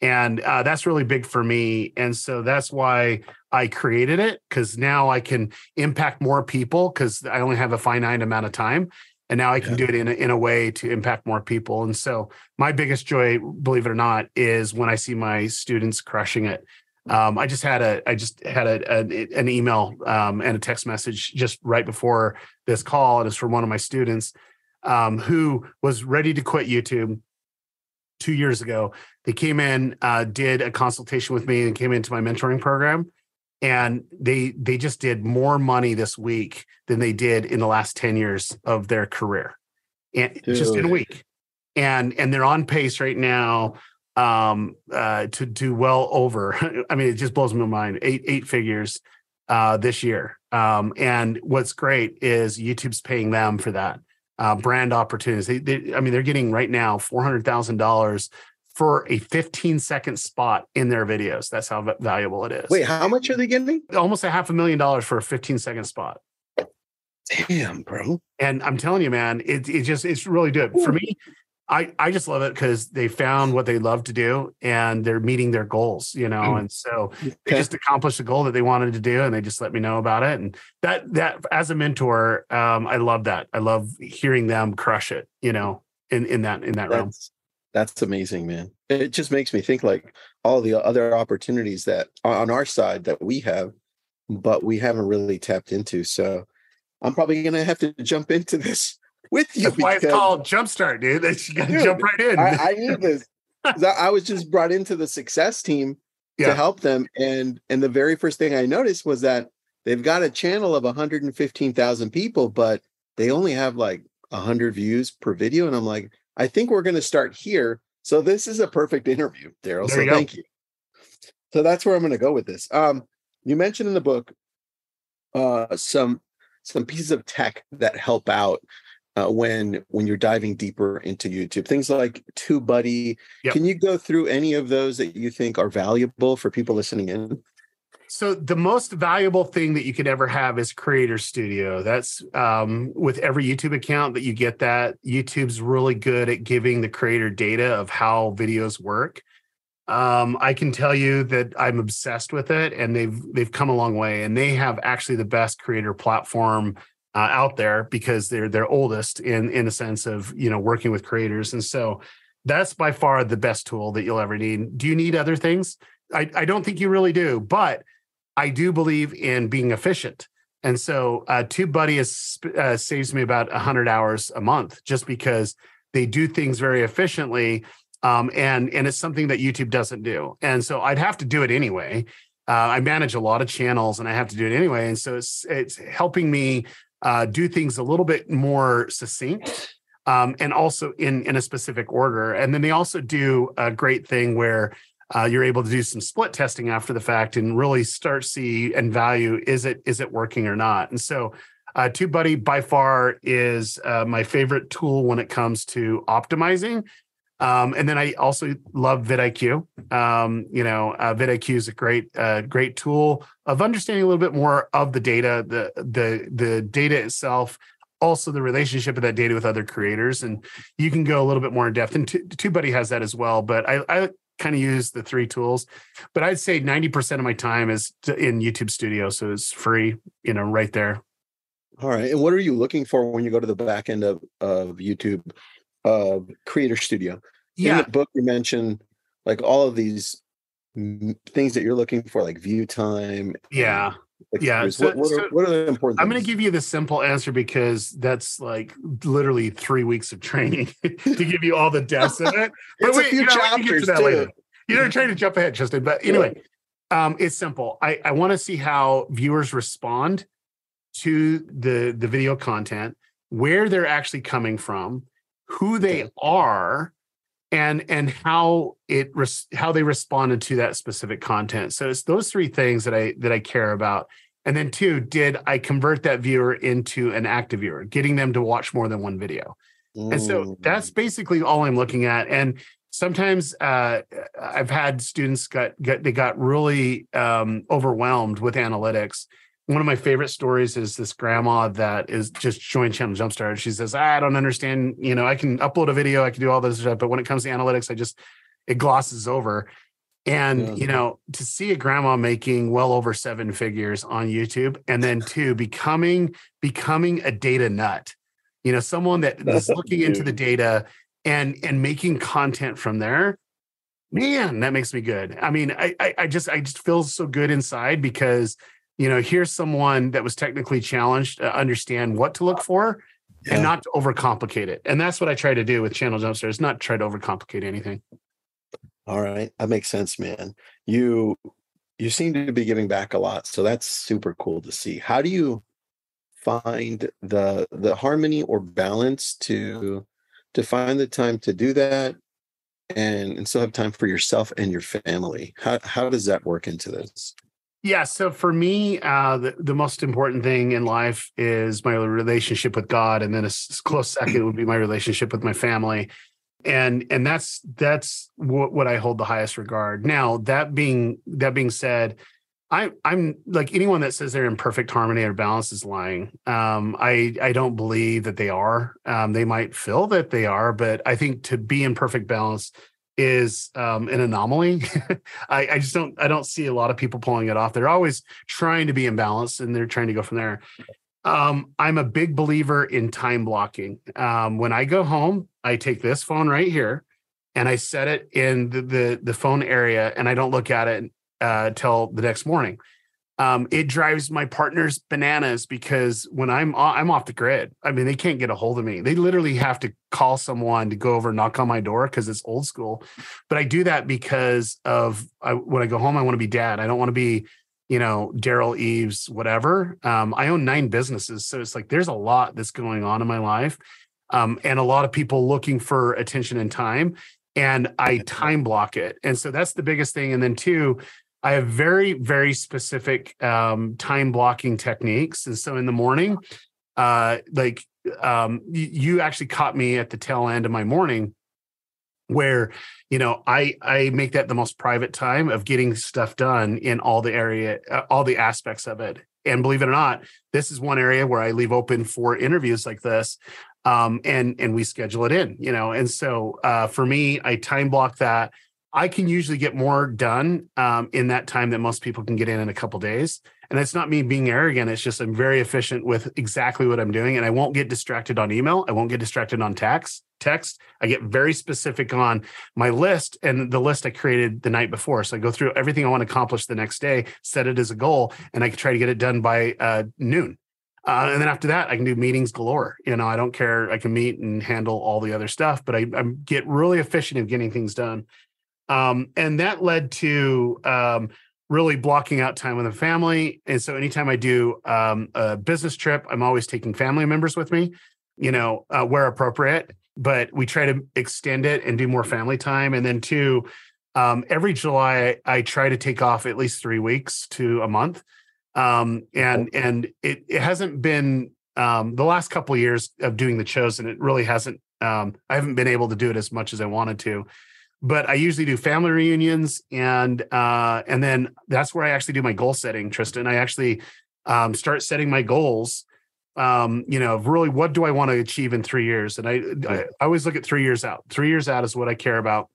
And uh, that's really big for me. And so that's why I created it because now I can impact more people because I only have a finite amount of time. And now I can yeah. do it in a, in a way to impact more people. And so my biggest joy, believe it or not, is when I see my students crushing it um, I just had a I just had a, a an email um, and a text message just right before this call, and it's from one of my students. um, who was ready to quit YouTube two years ago. They came in, uh, did a consultation with me, and came into my mentoring program. And they they just did more money this week than they did in the last 10 years of their career. And just in a week. And and they're on pace right now um uh to do well over i mean it just blows my mind eight eight figures uh this year. Um and what's great is youtube's paying them for that uh brand opportunities. They, they i mean they're getting right now $400000 for a 15 second spot in their videos. That's how valuable it is. Wait how much are they getting? Almost a half a million dollars for a 15 second spot. Damn bro. And i'm telling you man it, it just it's really good. For me I, I just love it because they found what they love to do and they're meeting their goals, you know, mm. and so they just accomplished a goal that they wanted to do and they just let me know about it. And that that as a mentor, um, I love that. I love hearing them crush it, you know, in in that in that that's, realm. That's amazing, man. It just makes me think like all the other opportunities that on our side that we have, but we haven't really tapped into. So I'm probably gonna have to jump into this with you. That's why it's called Jumpstart, dude. That you got to jump right in. I, I need this. I was just brought into the success team yeah. to help them, and and the very first thing I noticed was that they've got a channel of 115,000 people, but they only have like 100 views per video, and I'm like, I think we're going to start here. So this is a perfect interview, Derral. So you thank go. you. So that's where I'm going to go with this. Um, you mentioned in the book uh, some some pieces of tech that help out uh, when when you're diving deeper into YouTube. Things like TubeBuddy. Yep. Can you go through any of those that you think are valuable for people listening in? So the most valuable thing that you could ever have is Creator Studio. That's um, with every YouTube account that you get that. YouTube's really good at giving the creator data of how videos work. Um, I can tell you that I'm obsessed with it, and they've they've come a long way, and they have actually the best creator platform uh, out there because they're they're oldest in in a sense of you know working with creators. And so that's by far the best tool that you'll ever need. Do you need other things? I, I don't think you really do but i do believe in being efficient. And so uh, TubeBuddy is, uh, saves me about 100 hours a month just because they do things very efficiently um, and and it's something that youtube doesn't do. And so i'd have to do it anyway. Uh, I manage a lot of channels and I have to do it anyway. And so it's it's helping me uh, do things a little bit more succinct um, and also in in a specific order. And then they also do a great thing where uh, you're able to do some split testing after the fact and really start see and value is it is it working or not. And so uh, TubeBuddy by far is uh, my favorite tool when it comes to optimizing um, and then I also love vidIQ. Um, you know, uh, vidIQ is a great, uh, great tool of understanding a little bit more of the data, the the the data itself, also the relationship of that data with other creators, and you can go a little bit more in depth. And TubeBuddy has that as well. But I, I kind of use the three tools, but I'd say ninety percent of my time is in YouTube Studio, so it's free. You know, right there. All right. And what are you looking for when you go to the back end of of YouTube? Uh, Creator Studio. Yeah. In the book, you mentioned like all of these things that you're looking for, like view time. Yeah. yeah. So, what, what, are, what, are, the important? I'm going to give you the simple answer because that's like literally three weeks of training to give you all the depths of it. But it's wait, a few you know, chapters too. Later. You're trying to jump ahead, Justin. But anyway, yeah. um, it's simple. I, I want to see how viewers respond to the the video content, where they're actually coming from, who they are and and how it how they responded to that specific content. So it's those three things that i that i care about. And then two did i convert that viewer into an active viewer getting them to watch more than one video? Mm. and so that's mm. basically all i'm looking at. And sometimes uh, i've had students got, got they got really um, overwhelmed with analytics one of my favorite stories is this grandma that is just joined Channel Jumpstart. She says, I don't understand, you know, I can upload a video, I can do all this stuff, but when it comes to analytics, I just it glosses over. And yeah. you know, to see a grandma making well over seven figures on YouTube, and then two becoming becoming a data nut, you know, someone that is looking into the data and and making content from there. Man, that makes me good. I mean, I I, I just I just feel so good inside because you know, here's someone that was technically challenged to understand what to look for yeah. and not to overcomplicate it. And that's what I try to do with Channel Jumpstart is not try to overcomplicate anything. All right. That makes sense, man. You you seem to be giving back a lot. So that's super cool to see. How do you find the the harmony or balance to to find the time to do that and, and still have time for yourself and your family? How how does that work into this? Yeah. So for me, uh, the, the most important thing in life is my relationship with God. And then a close second would be my relationship with my family. And and that's that's what, what I hold the highest regard. Now, that being that being said, I, I'm like anyone that says they're in perfect harmony or balance is lying. Um, I I don't believe that they are. Um, they might feel that they are, but I think to be in perfect balance is um, an anomaly. I, I, just don't I don't see a lot of people pulling it off. They're always trying to be in balance and they're trying to go from there. Um, I'm a big believer in time blocking. Um, when I go home, I take this phone right here and I set it in the the, the phone area and I don't look at it uh, till the next morning um, it drives my partners bananas because when I'm I'm off the grid, I mean they can't get a hold of me. They literally have to call someone to go over and knock on my door because it's old school. But I do that because of I, when I go home, I want to be dad. I don't want to be, you know, Derral Eves, whatever. Um, I own nine businesses, so it's like there's a lot that's going on in my life, um, and a lot of people looking for attention and time. And I time block it, and so that's the biggest thing. And then two, I have very, very specific um, time blocking techniques. And so in the morning, uh, like um, you actually caught me at the tail end of my morning where you know i i make that the most private time of getting stuff done in all the area uh, all the aspects of it. And believe it or not this is one area where i leave open for interviews like this um, and and we schedule it in you know? And so uh, for me i time block that I can usually get more done um, in that time that most people can get in in a couple days. And it's not me being arrogant. It's just I'm very efficient with exactly what I'm doing, and I won't get distracted on email. I won't get distracted on text. Text. I get very specific on my list and the list I created the night before. So I go through everything I want to accomplish the next day, set it as a goal, and I try to get it done by uh, noon. Uh, and then after that, I can do meetings galore. You know, I don't care. I can meet and handle all the other stuff, but I, I get really efficient at getting things done. Um, and that led to um, really blocking out time with the family. And so anytime I do um, a business trip, I'm always taking family members with me, you know, uh, where appropriate. But we try to extend it and do more family time. And then, two, um, every July, I try to take off at least three weeks to a month. Um, and and it, it hasn't been um, the last couple of years of doing the chosen. It really hasn't. I haven't been able to do it as much as I wanted to but I usually do family reunions and uh, and then that's where I actually do my goal setting, Tristan. I actually um, start setting my goals. Um, you know, really, what do I want to achieve in three years? And I, I, I always look at three years out. Three years out is what I care about.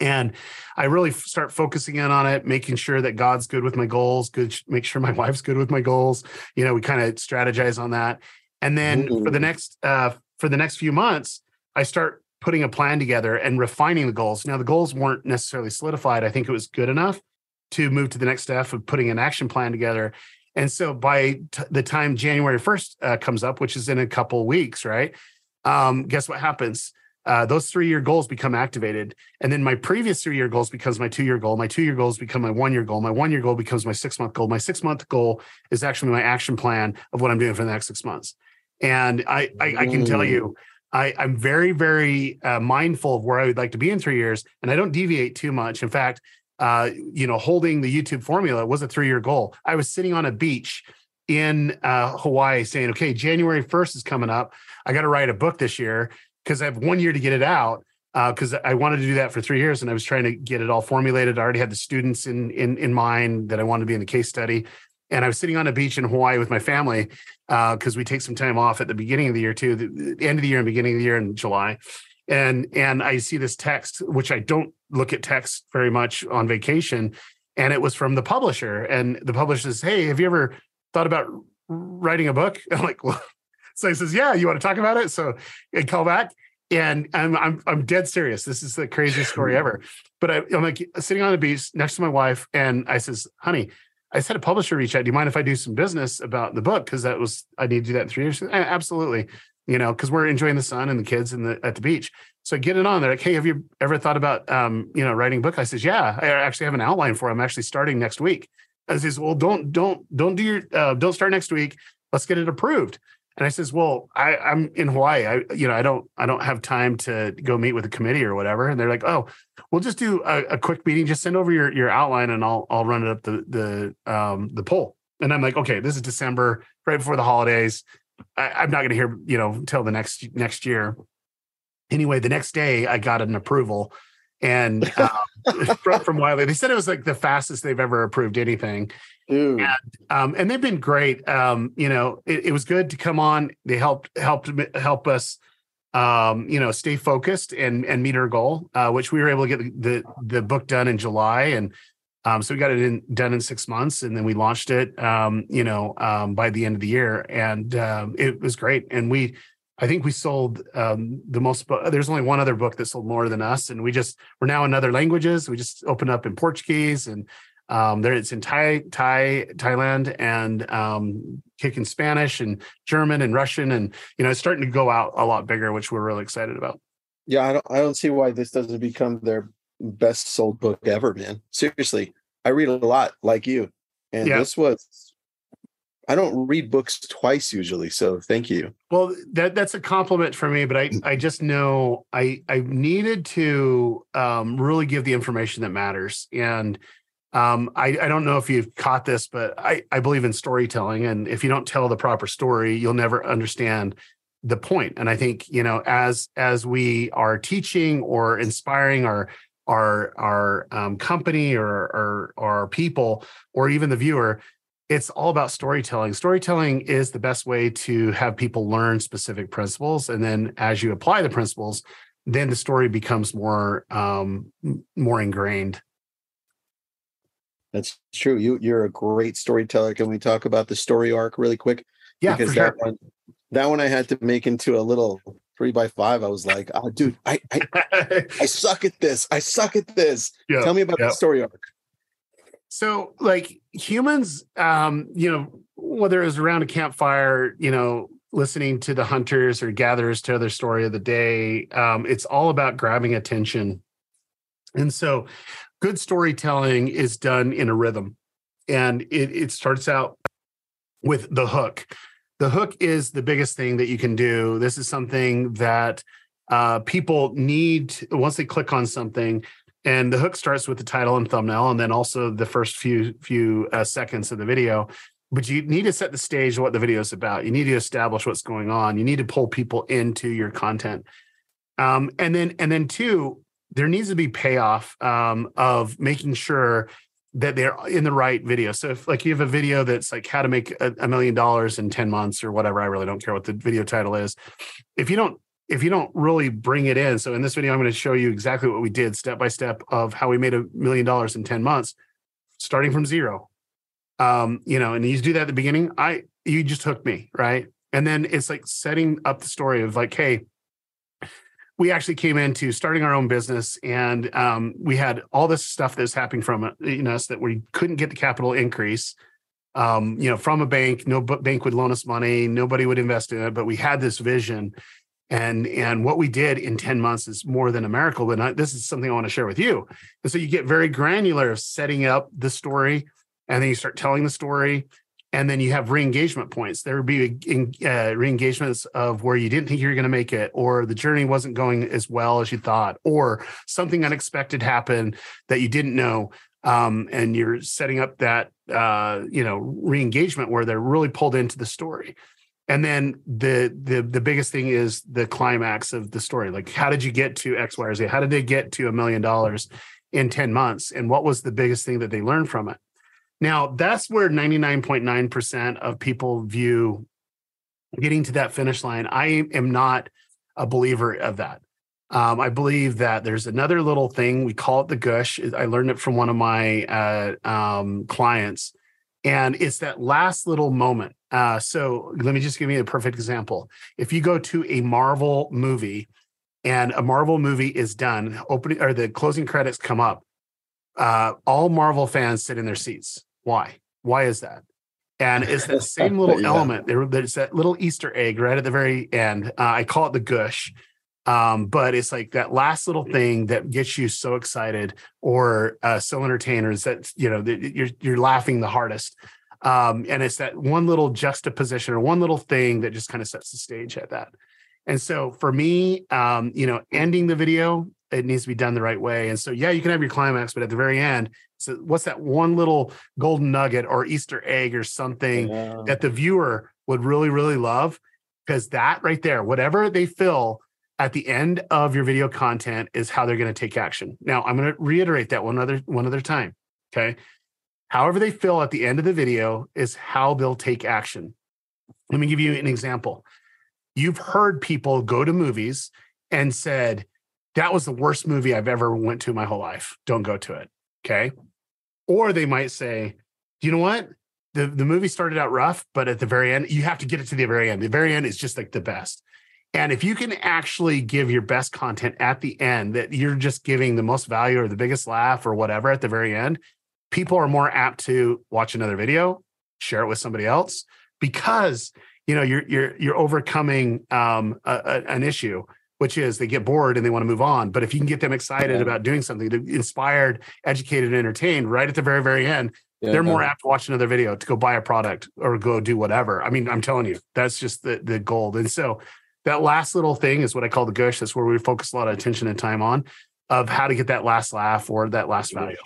And I really start focusing in on it, making sure that God's good with my goals, good, make sure my wife's good with my goals. You know, we kind of strategize on that. And then mm-hmm. for the next uh, for the next few months, I start putting a plan together and refining the goals. Now, the goals weren't necessarily solidified. I think it was good enough to move to the next step of putting an action plan together. And so by t- the time January 1st uh, comes up, which is in a couple weeks, right? Um, guess what happens? Uh, those three year goals become activated. And then my previous three year goals becomes my two year goal. My two year goals become my one year goal. My one year goal becomes my six month goal. My six month goal is actually my action plan of what I'm doing for the next six months. And I, I, I can tell you, I, am very, very uh, mindful of where I would like to be in three years, and I don't deviate too much. In fact, uh, you know, holding the YouTube formula was a three-year goal. I was sitting on a beach in uh, Hawaii, saying, "Okay, January 1st is coming up. I got to write a book this year because I have one year to get it out." Because uh, I wanted to do that for three years, and I was trying to get it all formulated. I already had the students in in in mind that I wanted to be in the case study, and I was sitting on a beach in Hawaii with my family because uh, we take some time off at the beginning of the year too, the, end of the year and beginning of the year in July. And and I see this text, which I don't look at text very much on vacation, and it was from the publisher. And the publisher says, "Hey, have you ever thought about writing a book?" I'm like, "Well," so he says, "Yeah, you want to talk about it?" So I call back, and I'm I'm I'm dead serious. This is the craziest story ever. But I, I'm like sitting on the beach next to my wife, and I says, "Honey." I said a publisher reach out. Do you mind if I do some business about the book? Because that was I need to do that in three years. Absolutely. you know, because we're enjoying the sun and the kids and the at the beach. So I get it on. They're like, hey, have you ever thought about um, you know, writing a book? I says, yeah, I actually have an outline for it. I'm actually starting next week. I says, well, don't don't don't do your uh, don't start next week. Let's get it approved. And I says, well, I, I'm in Hawaii. I, you know, I don't, I don't have time to go meet with a committee or whatever. And they're like, oh, we'll just do a, a quick meeting. Just send over your your outline, and I'll I'll run it up the the um the poll. And I'm like, okay, this is December, right before the holidays. I, am not going to hear, you know, until the next next year. Anyway, the next day I got an approval, and uh, from, from Wiley, they said it was like the fastest they've ever approved anything. Dude. And, um, and they've been great. Um, you know, it, it was good to come on. They helped helped help us um, you know, stay focused and and meet our goal, uh, which we were able to get the, the, book done in July, and um, so we got it in, done in six months, and then we launched it, um, you know, um, by the end of the year, and um, it was great. And we, I think we sold um, the most. There's only one other book that sold more than us, and we just we're now in other languages. We just opened up in Portuguese, and um, there it's in Thai, Thai, Thailand, and um, kicking Spanish and German and Russian, and you know, it's starting to go out a lot bigger, which we're really excited about. Yeah, I don't, I don't see why this doesn't become their best sold book ever, man. Seriously, I read a lot like you, and yeah. this was. I don't read books twice usually, so thank you. Well, that that's a compliment for me, but I I just know I I needed to um, really give the information that matters, and um, I I don't know if you've caught this, but I I believe in storytelling, and if you don't tell the proper story, you'll never understand the point. and i think you know as as we are teaching or inspiring our our our um, company or, or our people or even the viewer it's all about storytelling storytelling is the best way to have people learn specific principles and then as you apply the principles then the story becomes more um, more ingrained that's true you you're a great storyteller can we talk about the story arc really quick yeah because that sure. one that one i had to make into a little three by five, I was like, oh, dude, I, I, I suck at this. I suck at this. Yep, Tell me about yep. the story arc. So, like humans, um, you know, whether it was around a campfire, you know, listening to the hunters or gatherers tell their story of the day, um, it's all about grabbing attention. And so, good storytelling is done in a rhythm, and it it starts out with the hook the hook is the biggest thing that you can do. This is something that uh, people need once they click on something. And the hook starts with the title and thumbnail, and then also the first few few uh, seconds of the video. But you need to set the stage of what the video is about. You need to establish what's going on. You need to pull people into your content. Um, and then and then two, there needs to be payoff um, of making sure that they're in the right video. So if like you have a video that's like how to make a, a, million dollars in 10 months or whatever, I really don't care what the video title is. If you don't if you don't really bring it in, so in this video I'm going to show you exactly what we did step by step of how we made a million dollars in 10 months starting from zero. Um, you know, and you do that at the beginning, I you just hooked me, right? And then it's like setting up the story of like, hey, we actually came into starting our own business and um, we had all this stuff that's happening from know, us that we couldn't get the capital increase. Um, you know from a bank no bank would loan us money nobody would invest in it but we had this vision. And and what we did in 10 months is more than a miracle but this is something i want to share with you. And so you get very granular of setting up the story and then you start telling the story and then you have re-engagement points. There would be uh, re-engagements of where you didn't think you were going to make it or the journey wasn't going as well as you thought or something unexpected happened that you didn't know um, and you're setting up that uh, you know re-engagement where they're really pulled into the story. And then the the the biggest thing is the climax of the story. Like how did you get to x y or z? How did they get to a million dollars in 10 months? And what was the biggest thing that they learned from it now, that's where 99.9% of people view getting to that finish line. I am not a believer of that. Um, I believe that there's another little thing. We call it the gush. I learned it from one of my uh, um, clients. And it's that last little moment. Uh, so let me just give you a perfect example. If you go to a Marvel movie and a Marvel movie is done, opening or the closing credits come up, uh, all Marvel fans sit in their seats why? Why is that? And it's that same little yeah. element. There, there's that little Easter egg right at the very end. Uh, I call it the gush. Um, but it's like that last little thing that gets you so excited or uh, so entertainers that you know you're you're laughing the hardest. Um, and it's that one little juxtaposition or one little thing that just kind of sets the stage at that. And so for me, um, you know, ending the video, it needs to be done the right way. And so, yeah, you can have your climax, but at the very end, so what's that one little golden nugget or Easter egg or something yeah. that the viewer would really, really love? Because that right there, whatever they feel at the end of your video content is how they're going to take action. Now, I'm going to reiterate that one other one other time. Okay. However they feel at the end of the video is how they'll take action. Let me give you an example. You've heard people go to movies and said, that was the worst movie I've ever went to my whole life. Don't go to it. Okay. Or they might say, you know what? The, the movie started out rough, but at the very end, you have to get it to the very end. The very end is just like the best. And if you can actually give your best content at the end, that you're just giving the most value or the biggest laugh or whatever at the very end, people are more apt to watch another video, share it with somebody else, because you know you're you're you're overcoming um, a, a, an issue, which is they get bored and they want to move on. But if you can get them excited yeah. about doing something, inspired, educated, and entertained right at the very very end, yeah, they're more apt to watch another video to go buy a product or go do whatever. I mean, I'm telling you, that's just the the gold. And so that last little thing is what I call the gush. That's where we focus a lot of attention and time on of how to get that last laugh or that last value.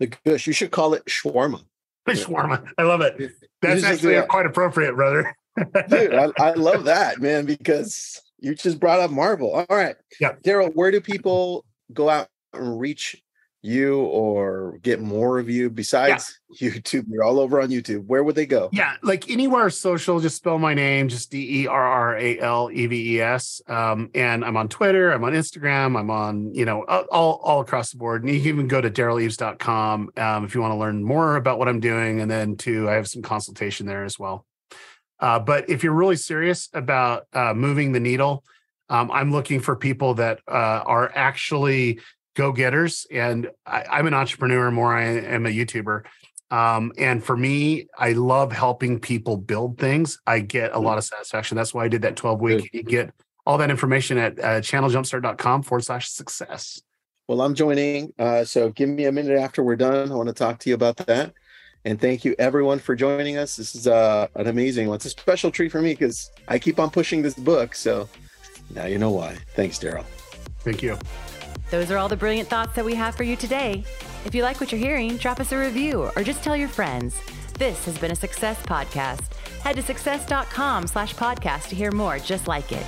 The gush. You should call it shawarma. shawarma. I love it. That's actually quite appropriate, brother. Dude, I, I, love that, man, because you just brought up Marvel. All right. Yeah. Derral, where do people go out and reach you or get more of you besides yeah. YouTube? You're all over on YouTube. Where would they go? Yeah, like anywhere social, just spell my name, just D E R R A L E V E S. Um, and I'm on Twitter, I'm on Instagram, I'm on, you know, all, all across the board. And you can even go to derraleves.com um, if you want to learn more about what I'm doing. And then, too, I have some consultation there as well. Uh, but if you're really serious about uh, moving the needle, um, I'm looking for people that uh, are actually go getters. And I, am an entrepreneur more, I am a YouTuber. Um, and for me, I love helping people build things. I get a lot of satisfaction. That's why I did that 12 week. You get all that information at uh, channeljumpstart.com forward slash success. Well, I'm joining. Uh, so give me a minute after we're done. I want to talk to you about that. And thank you everyone for joining us. This is uh, an amazing one. It's a special treat for me because I keep on pushing this book. So now you know why. Thanks, Derral. Thank you. Those are all the brilliant thoughts that we have for you today. If you like what you're hearing, drop us a review or just tell your friends. This has been a Success Podcast. Head to success.com slash podcast to hear more just like it.